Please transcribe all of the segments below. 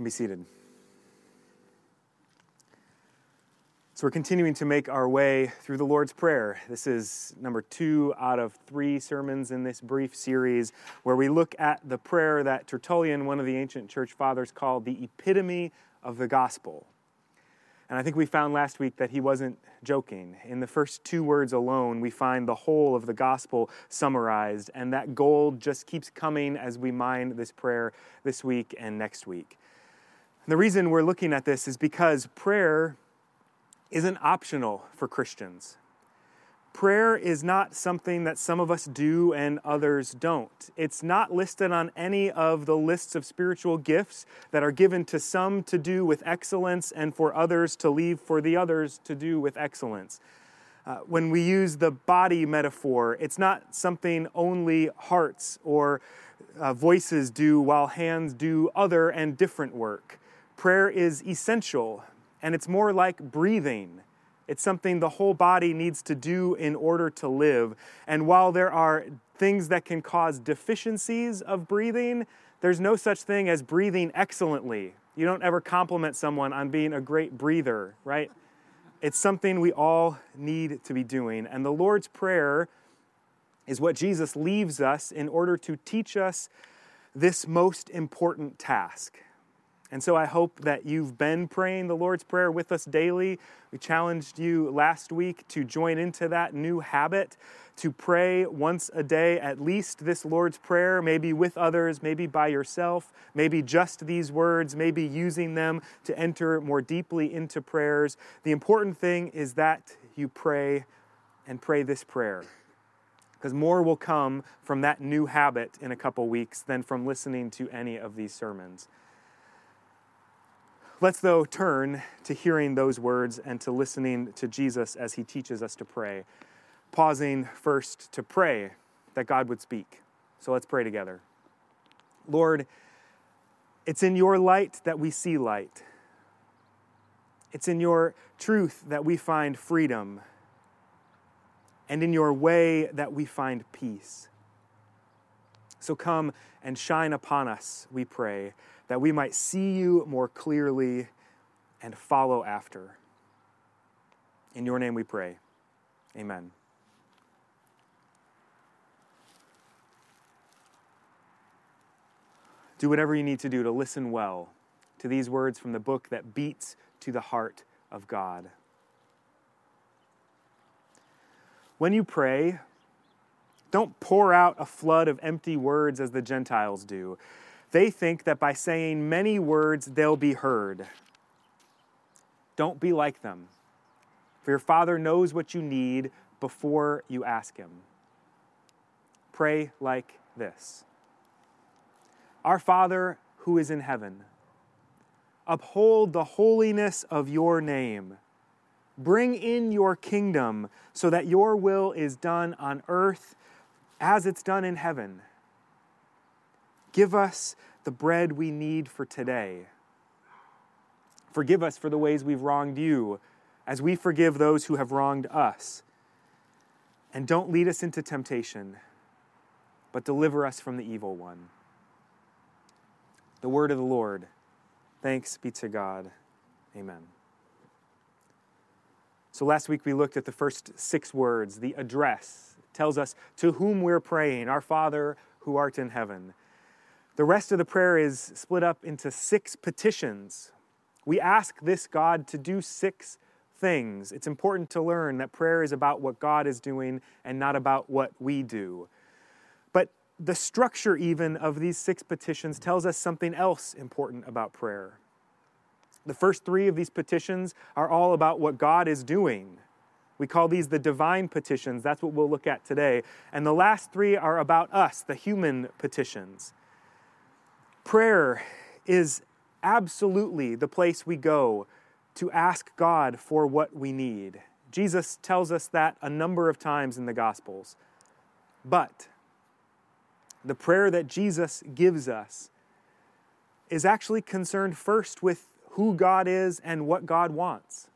can be seated. So, we're continuing to make our way through the Lord's Prayer. This is number two out of three sermons in this brief series where we look at the prayer that Tertullian, one of the ancient church fathers, called the epitome of the gospel. And I think we found last week that he wasn't joking. In the first two words alone, we find the whole of the gospel summarized, and that gold just keeps coming as we mine this prayer this week and next week. And the reason we're looking at this is because prayer isn't optional for Christians. Prayer is not something that some of us do and others don't. It's not listed on any of the lists of spiritual gifts that are given to some to do with excellence and for others to leave for the others to do with excellence. Uh, when we use the body metaphor, it's not something only hearts or uh, voices do while hands do other and different work. Prayer is essential and it's more like breathing. It's something the whole body needs to do in order to live. And while there are things that can cause deficiencies of breathing, there's no such thing as breathing excellently. You don't ever compliment someone on being a great breather, right? It's something we all need to be doing. And the Lord's Prayer is what Jesus leaves us in order to teach us this most important task. And so I hope that you've been praying the Lord's Prayer with us daily. We challenged you last week to join into that new habit to pray once a day, at least this Lord's Prayer, maybe with others, maybe by yourself, maybe just these words, maybe using them to enter more deeply into prayers. The important thing is that you pray and pray this prayer. Because more will come from that new habit in a couple weeks than from listening to any of these sermons. Let's, though, turn to hearing those words and to listening to Jesus as he teaches us to pray, pausing first to pray that God would speak. So let's pray together. Lord, it's in your light that we see light. It's in your truth that we find freedom, and in your way that we find peace. So come and shine upon us, we pray that we might see you more clearly and follow after. In your name we pray. Amen. Do whatever you need to do to listen well to these words from the book that beats to the heart of God. When you pray, don't pour out a flood of empty words as the Gentiles do. They think that by saying many words, they'll be heard. Don't be like them, for your Father knows what you need before you ask Him. Pray like this Our Father who is in heaven, uphold the holiness of your name. Bring in your kingdom so that your will is done on earth as it's done in heaven. Give us the bread we need for today. Forgive us for the ways we've wronged you, as we forgive those who have wronged us. And don't lead us into temptation, but deliver us from the evil one. The word of the Lord. Thanks be to God. Amen. So last week we looked at the first six words, the address. Tells us to whom we're praying, our Father who art in heaven. The rest of the prayer is split up into six petitions. We ask this God to do six things. It's important to learn that prayer is about what God is doing and not about what we do. But the structure, even of these six petitions, tells us something else important about prayer. The first three of these petitions are all about what God is doing. We call these the divine petitions. That's what we'll look at today. And the last three are about us, the human petitions. Prayer is absolutely the place we go to ask God for what we need. Jesus tells us that a number of times in the Gospels. But the prayer that Jesus gives us is actually concerned first with who God is and what God wants.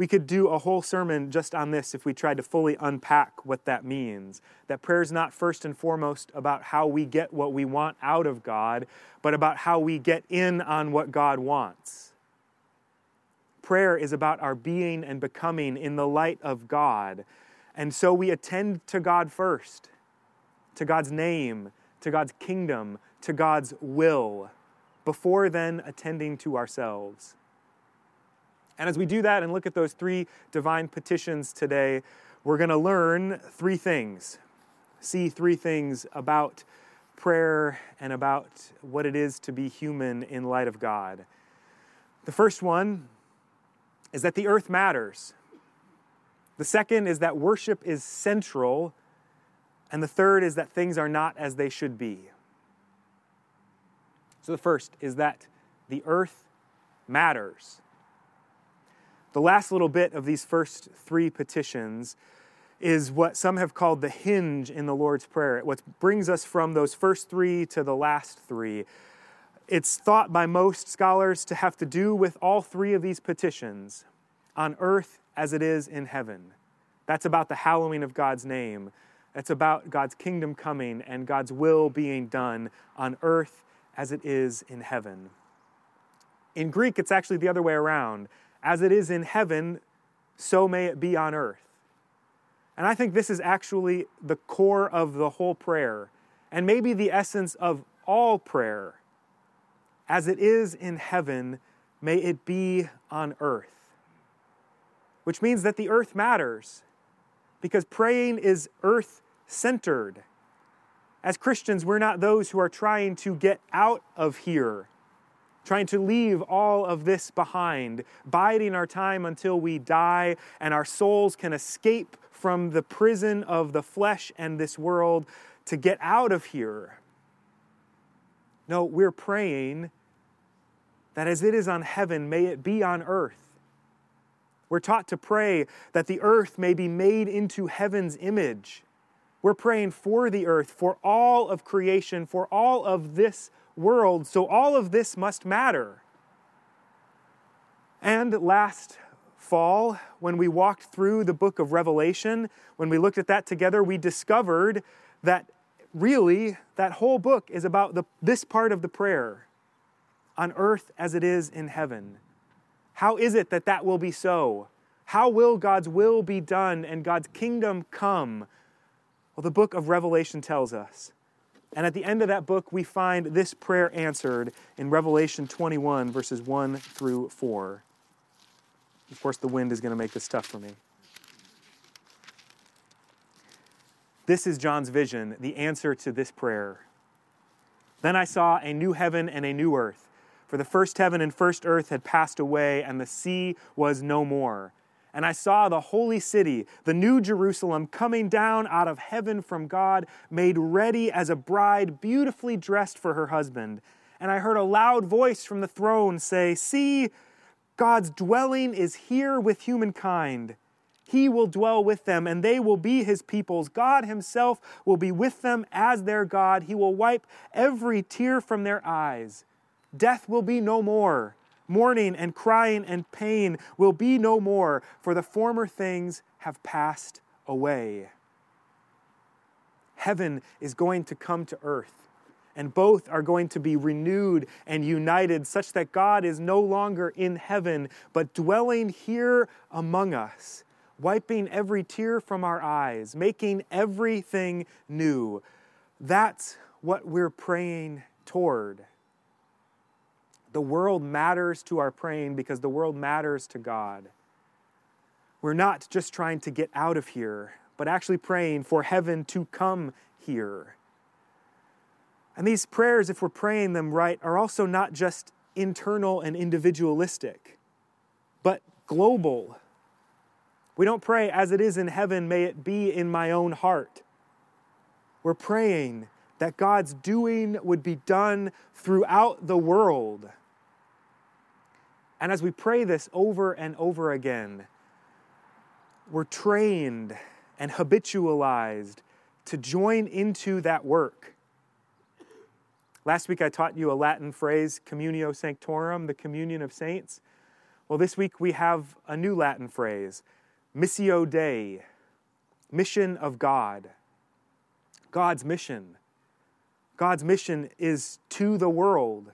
We could do a whole sermon just on this if we tried to fully unpack what that means. That prayer is not first and foremost about how we get what we want out of God, but about how we get in on what God wants. Prayer is about our being and becoming in the light of God. And so we attend to God first, to God's name, to God's kingdom, to God's will, before then attending to ourselves. And as we do that and look at those three divine petitions today, we're going to learn three things, see three things about prayer and about what it is to be human in light of God. The first one is that the earth matters. The second is that worship is central. And the third is that things are not as they should be. So the first is that the earth matters. The last little bit of these first three petitions is what some have called the hinge in the Lord's Prayer. What brings us from those first three to the last three. It's thought by most scholars to have to do with all three of these petitions on earth as it is in heaven. That's about the hallowing of God's name. That's about God's kingdom coming and God's will being done on earth as it is in heaven. In Greek, it's actually the other way around. As it is in heaven, so may it be on earth. And I think this is actually the core of the whole prayer, and maybe the essence of all prayer. As it is in heaven, may it be on earth. Which means that the earth matters, because praying is earth centered. As Christians, we're not those who are trying to get out of here trying to leave all of this behind, biding our time until we die and our souls can escape from the prison of the flesh and this world to get out of here. No, we're praying that as it is on heaven, may it be on earth. We're taught to pray that the earth may be made into heaven's image. We're praying for the earth, for all of creation, for all of this world, so all of this must matter. And last fall, when we walked through the book of Revelation, when we looked at that together, we discovered that really that whole book is about the, this part of the prayer on earth as it is in heaven. How is it that that will be so? How will God's will be done and God's kingdom come? Well, the book of Revelation tells us. And at the end of that book, we find this prayer answered in Revelation 21, verses 1 through 4. Of course, the wind is going to make this tough for me. This is John's vision, the answer to this prayer. Then I saw a new heaven and a new earth, for the first heaven and first earth had passed away, and the sea was no more. And I saw the holy city, the new Jerusalem, coming down out of heaven from God, made ready as a bride, beautifully dressed for her husband. And I heard a loud voice from the throne say, See, God's dwelling is here with humankind. He will dwell with them, and they will be his peoples. God himself will be with them as their God. He will wipe every tear from their eyes. Death will be no more Mourning and crying and pain will be no more, for the former things have passed away. Heaven is going to come to earth, and both are going to be renewed and united, such that God is no longer in heaven, but dwelling here among us, wiping every tear from our eyes, making everything new. That's what we're praying toward. The world matters to our praying because the world matters to God. We're not just trying to get out of here, but actually praying for heaven to come here. And these prayers, if we're praying them right, are also not just internal and individualistic, but global. We don't pray, as it is in heaven, may it be in my own heart. We're praying that God's doing would be done throughout the world. And as we pray this over and over again, we're trained and habitualized to join into that work. Last week I taught you a Latin phrase, communio sanctorum, the communion of saints. Well, this week we have a new Latin phrase, missio Dei, mission of God. God's mission. God's mission is to the world.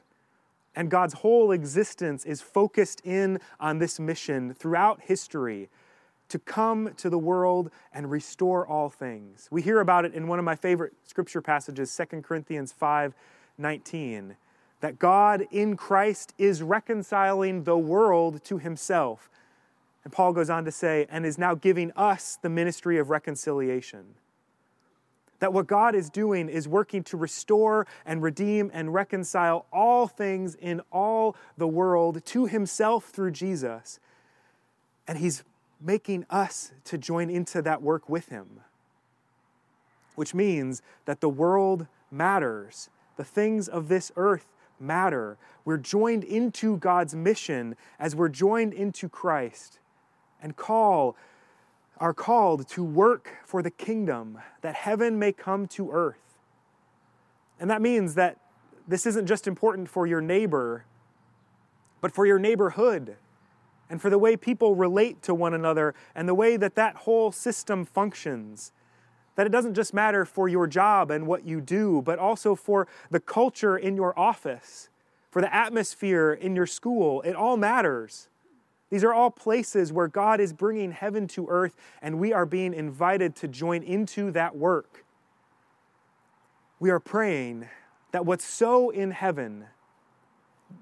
And God's whole existence is focused in on this mission throughout history to come to the world and restore all things. We hear about it in one of my favorite scripture passages, 2 Corinthians 5 19 that God in Christ is reconciling the world to himself. And Paul goes on to say, and is now giving us the ministry of reconciliation. That what God is doing is working to restore and redeem and reconcile all things in all the world to himself through Jesus. And he's making us to join into that work with him. Which means that the world matters. The things of this earth matter. We're joined into God's mission as we're joined into Christ and call are called to work for the kingdom that heaven may come to earth. And that means that this isn't just important for your neighbor, but for your neighborhood and for the way people relate to one another and the way that that whole system functions. That it doesn't just matter for your job and what you do, but also for the culture in your office, for the atmosphere in your school. It all matters. These are all places where God is bringing heaven to earth, and we are being invited to join into that work. We are praying that what's so in heaven,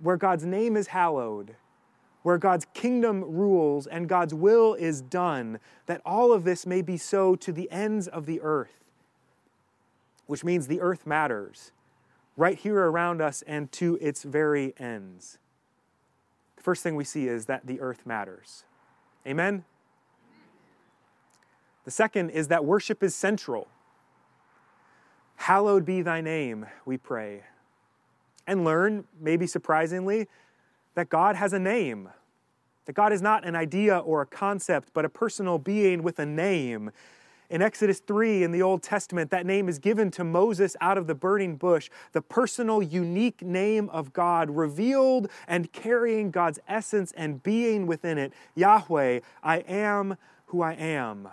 where God's name is hallowed, where God's kingdom rules and God's will is done, that all of this may be so to the ends of the earth, which means the earth matters, right here around us and to its very ends. First thing we see is that the earth matters. Amen? The second is that worship is central. Hallowed be thy name, we pray. And learn, maybe surprisingly, that God has a name, that God is not an idea or a concept, but a personal being with a name. In Exodus 3 in the Old Testament, that name is given to Moses out of the burning bush, the personal, unique name of God, revealed and carrying God's essence and being within it Yahweh, I am who I am.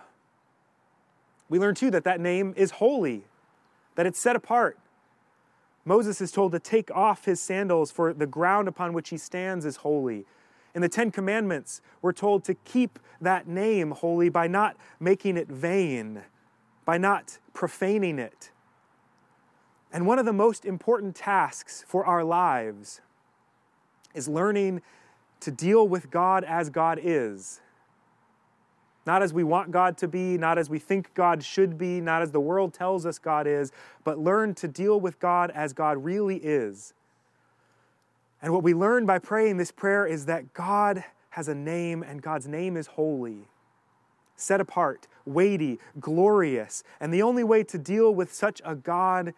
We learn too that that name is holy, that it's set apart, Moses is told to take off his sandals, for the ground upon which he stands is holy. In the Ten Commandments, we're told to keep that name holy by not making it vain, by not profaning it. And one of the most important tasks for our lives is learning to deal with God as God is not as we want God to be, not as we think God should be, not as the world tells us God is, but learn to deal with God as God really is. And what we learn by praying this prayer is that God has a name, and God's name is holy, set apart, weighty, glorious. And the only way to deal with such a God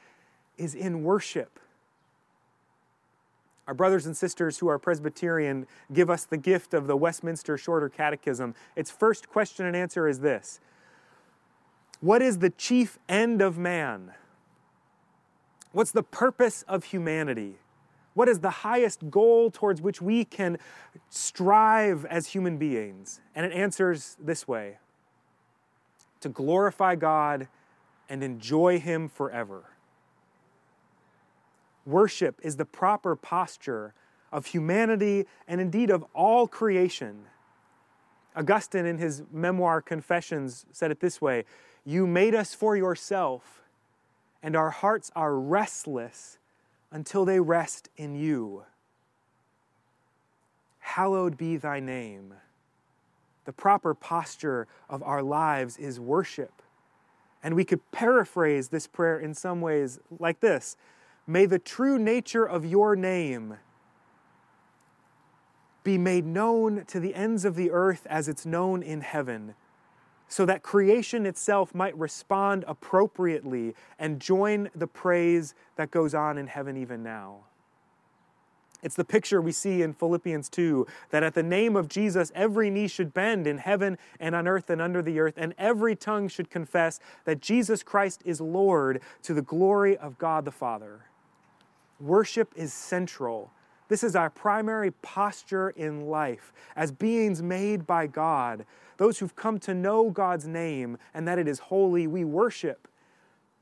is in worship. Our brothers and sisters who are Presbyterian give us the gift of the Westminster Shorter Catechism. Its first question and answer is this What is the chief end of man? What's the purpose of humanity? What is the highest goal towards which we can strive as human beings? And it answers this way to glorify God and enjoy Him forever. Worship is the proper posture of humanity and indeed of all creation. Augustine, in his memoir Confessions, said it this way You made us for yourself, and our hearts are restless until they rest in you. Hallowed be thy name. The proper posture of our lives is worship. And we could paraphrase this prayer in some ways like this May the true nature of your name be made known to the ends of the earth as it's known in heaven, so that creation itself might respond appropriately and join the praise that goes on in heaven even now. It's the picture we see in Philippians 2 that at the name of Jesus, every knee should bend in heaven and on earth and under the earth, and every tongue should confess that Jesus Christ is Lord to the glory of God the Father. Worship is central This is our primary posture in life as beings made by God, those who've come to know God's name and that it is holy. We worship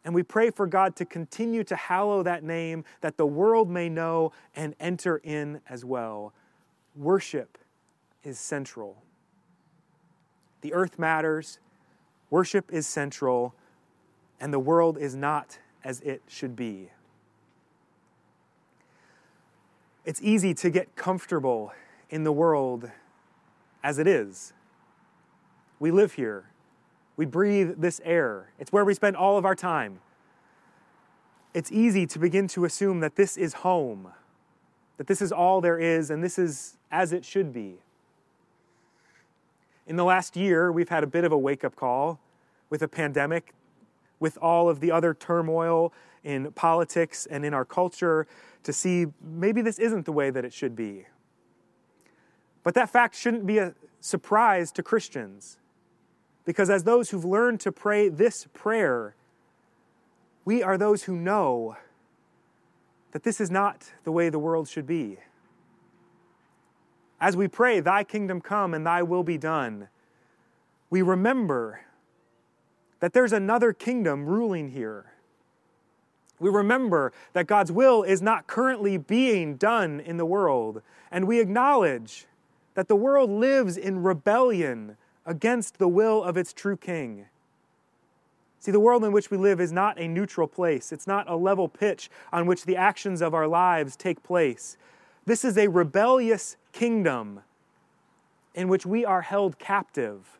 and we pray for God to continue to hallow that name that the world may know and enter in as well. Worship is central. The earth matters, worship is central, and the world is not as it should be. It's easy to get comfortable in the world as it is. We live here. We breathe this air. It's where we spend all of our time. It's easy to begin to assume that this is home, that this is all there is, and this is as it should be. In the last year, we've had a bit of a wake up call with a pandemic, with all of the other turmoil in politics and in our culture, to see maybe this isn't the way that it should be. But that fact shouldn't be a surprise to Christians. Because as those who've learned to pray this prayer, we are those who know that this is not the way the world should be. As we pray, Thy kingdom come and Thy will be done, we remember that there's another kingdom ruling here. We remember that God's will is not currently being done in the world, and we acknowledge that the world lives in rebellion against the will of its true king. See, the world in which we live is not a neutral place. It's not a level pitch on which the actions of our lives take place. This is a rebellious kingdom in which we are held captive.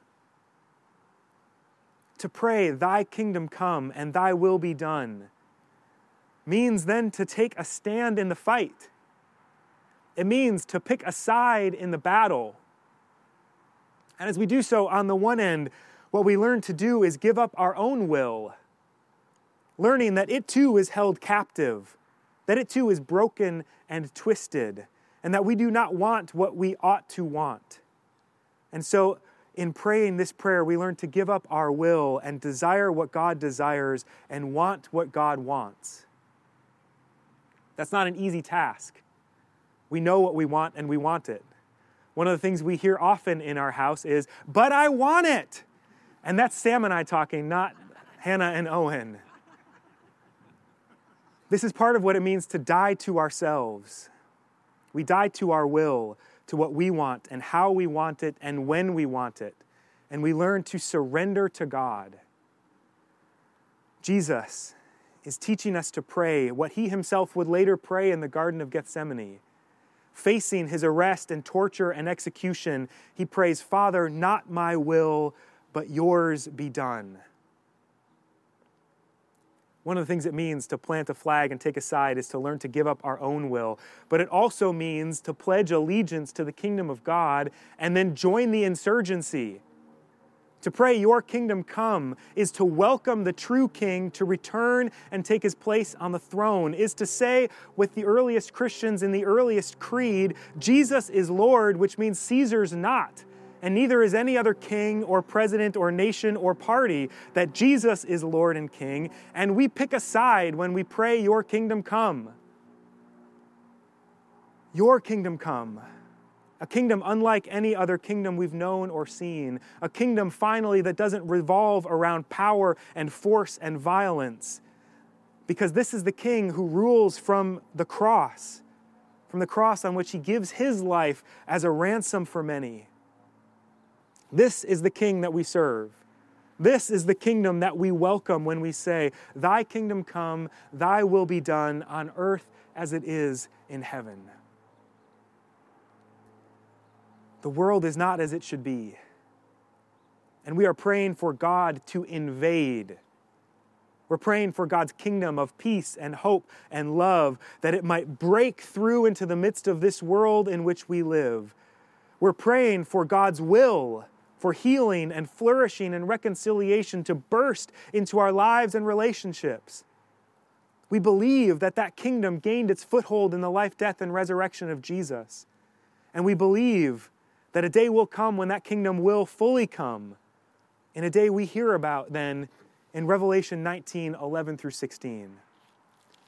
To pray, Thy kingdom come and Thy will be done, means then to take a stand in the fight. It means to pick a side in the battle. And as we do so, on the one end, what we learn to do is give up our own will, learning that it too is held captive, that it too is broken and twisted, and that we do not want what we ought to want. And so, in praying this prayer, we learn to give up our will and desire what God desires and want what God wants. That's not an easy task. We know what we want and we want it. One of the things we hear often in our house is, but I want it. And that's Sam and I talking, not Hannah and Owen. This is part of what it means to die to ourselves. We die to our will, to what we want and how we want it and when we want it. And we learn to surrender to God. Jesus is teaching us to pray what he himself would later pray in the Garden of Gethsemane facing his arrest and torture and execution, he prays, Father, not my will, but yours be done. One of the things it means to plant a flag and take a side is to learn to give up our own will. But it also means to pledge allegiance to the kingdom of God and then join the insurgency to pray, Your kingdom come, is to welcome the true king to return and take his place on the throne, is to say with the earliest Christians in the earliest creed, Jesus is Lord, which means Caesar's not. And neither is any other king or president or nation or party, that Jesus is Lord and King. And we pick a side when we pray, Your kingdom come. Your kingdom come a kingdom unlike any other kingdom we've known or seen, a kingdom finally that doesn't revolve around power and force and violence. Because this is the king who rules from the cross, from the cross on which he gives his life as a ransom for many. This is the king that we serve. This is the kingdom that we welcome when we say, Thy kingdom come, thy will be done on earth as it is in heaven. The world is not as it should be. And we are praying for God to invade. We're praying for God's kingdom of peace and hope and love, that it might break through into the midst of this world in which we live. We're praying for God's will, for healing and flourishing and reconciliation to burst into our lives and relationships. We believe that that kingdom gained its foothold in the life, death, and resurrection of Jesus. And we believe that a day will come when that kingdom will fully come. In a day we hear about then in Revelation 19 11 through 16.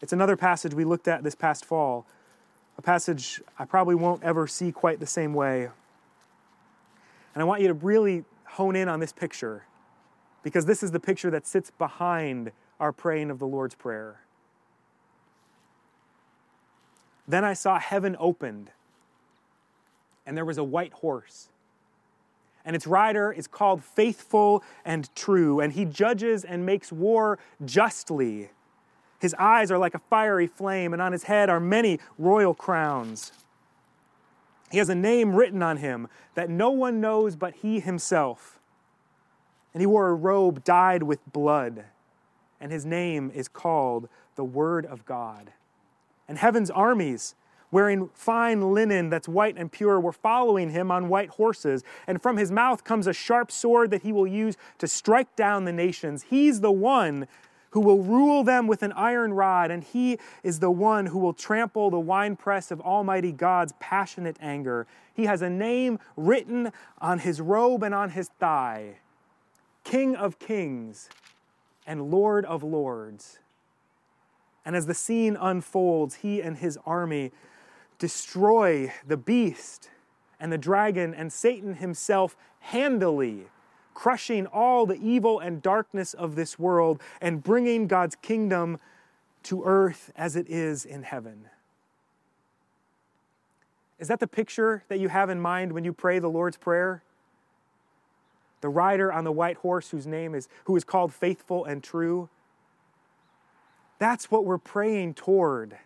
It's another passage we looked at this past fall. a passage I probably won't ever see quite the same way. And I want you to really hone in on this picture because this is the picture that sits behind our praying of the Lord's Prayer. Then I saw heaven opened, and there was a white horse. And its rider is called Faithful and True, and he judges and makes war justly. His eyes are like a fiery flame, and on his head are many royal crowns. He has a name written on him that no one knows but he himself. And he wore a robe dyed with blood, and his name is called the Word of God. And heaven's armies, wearing fine linen that's white and pure, were following him on white horses. And from his mouth comes a sharp sword that he will use to strike down the nations. He's the one who will rule them with an iron rod, and he is the one who will trample the winepress of Almighty God's passionate anger. He has a name written on his robe and on his thigh King of Kings and Lord of Lords. And as the scene unfolds, he and his army destroy the beast and the dragon and Satan himself handily crushing all the evil and darkness of this world and bringing God's kingdom to earth as it is in heaven. Is that the picture that you have in mind when you pray the Lord's Prayer? The rider on the white horse whose name is who is called faithful and true. That's what we're praying toward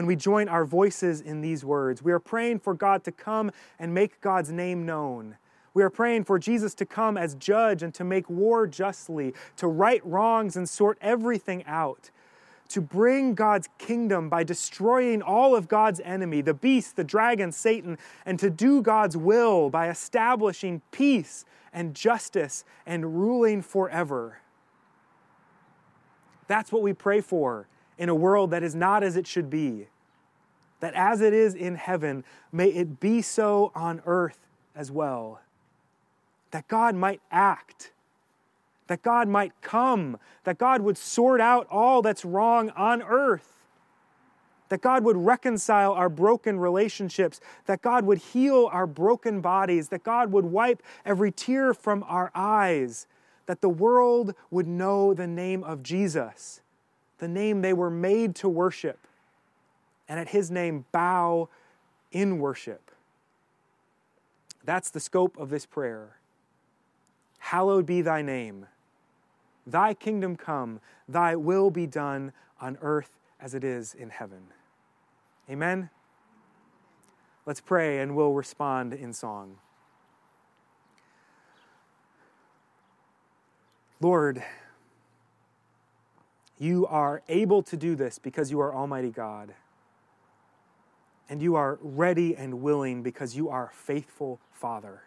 when we join our voices in these words. We are praying for God to come and make God's name known, we are praying for Jesus to come as judge and to make war justly, to right wrongs and sort everything out, to bring God's kingdom by destroying all of God's enemy, the beast, the dragon, Satan, and to do God's will by establishing peace and justice and ruling forever. That's what we pray for in a world that is not as it should be. That as it is in heaven, may it be so on earth as well that God might act, that God might come, that God would sort out all that's wrong on earth, that God would reconcile our broken relationships, that God would heal our broken bodies, that God would wipe every tear from our eyes, that the world would know the name of Jesus, the name they were made to worship, and at his name bow in worship. That's the scope of this prayer. Hallowed be thy name. Thy kingdom come, thy will be done on earth as it is in heaven. Amen. Let's pray and we'll respond in song. Lord, you are able to do this because you are Almighty God. And you are ready and willing because you are faithful Father.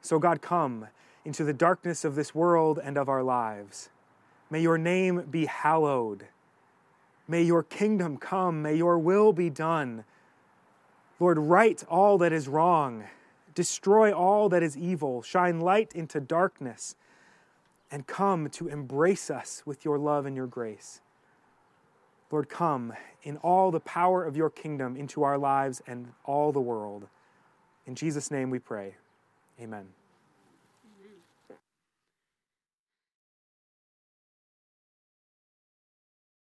So, God, come into the darkness of this world and of our lives. May your name be hallowed. May your kingdom come. May your will be done. Lord, right all that is wrong, destroy all that is evil, shine light into darkness, and come to embrace us with your love and your grace. Lord, come in all the power of your kingdom into our lives and all the world. In Jesus' name we pray. Amen.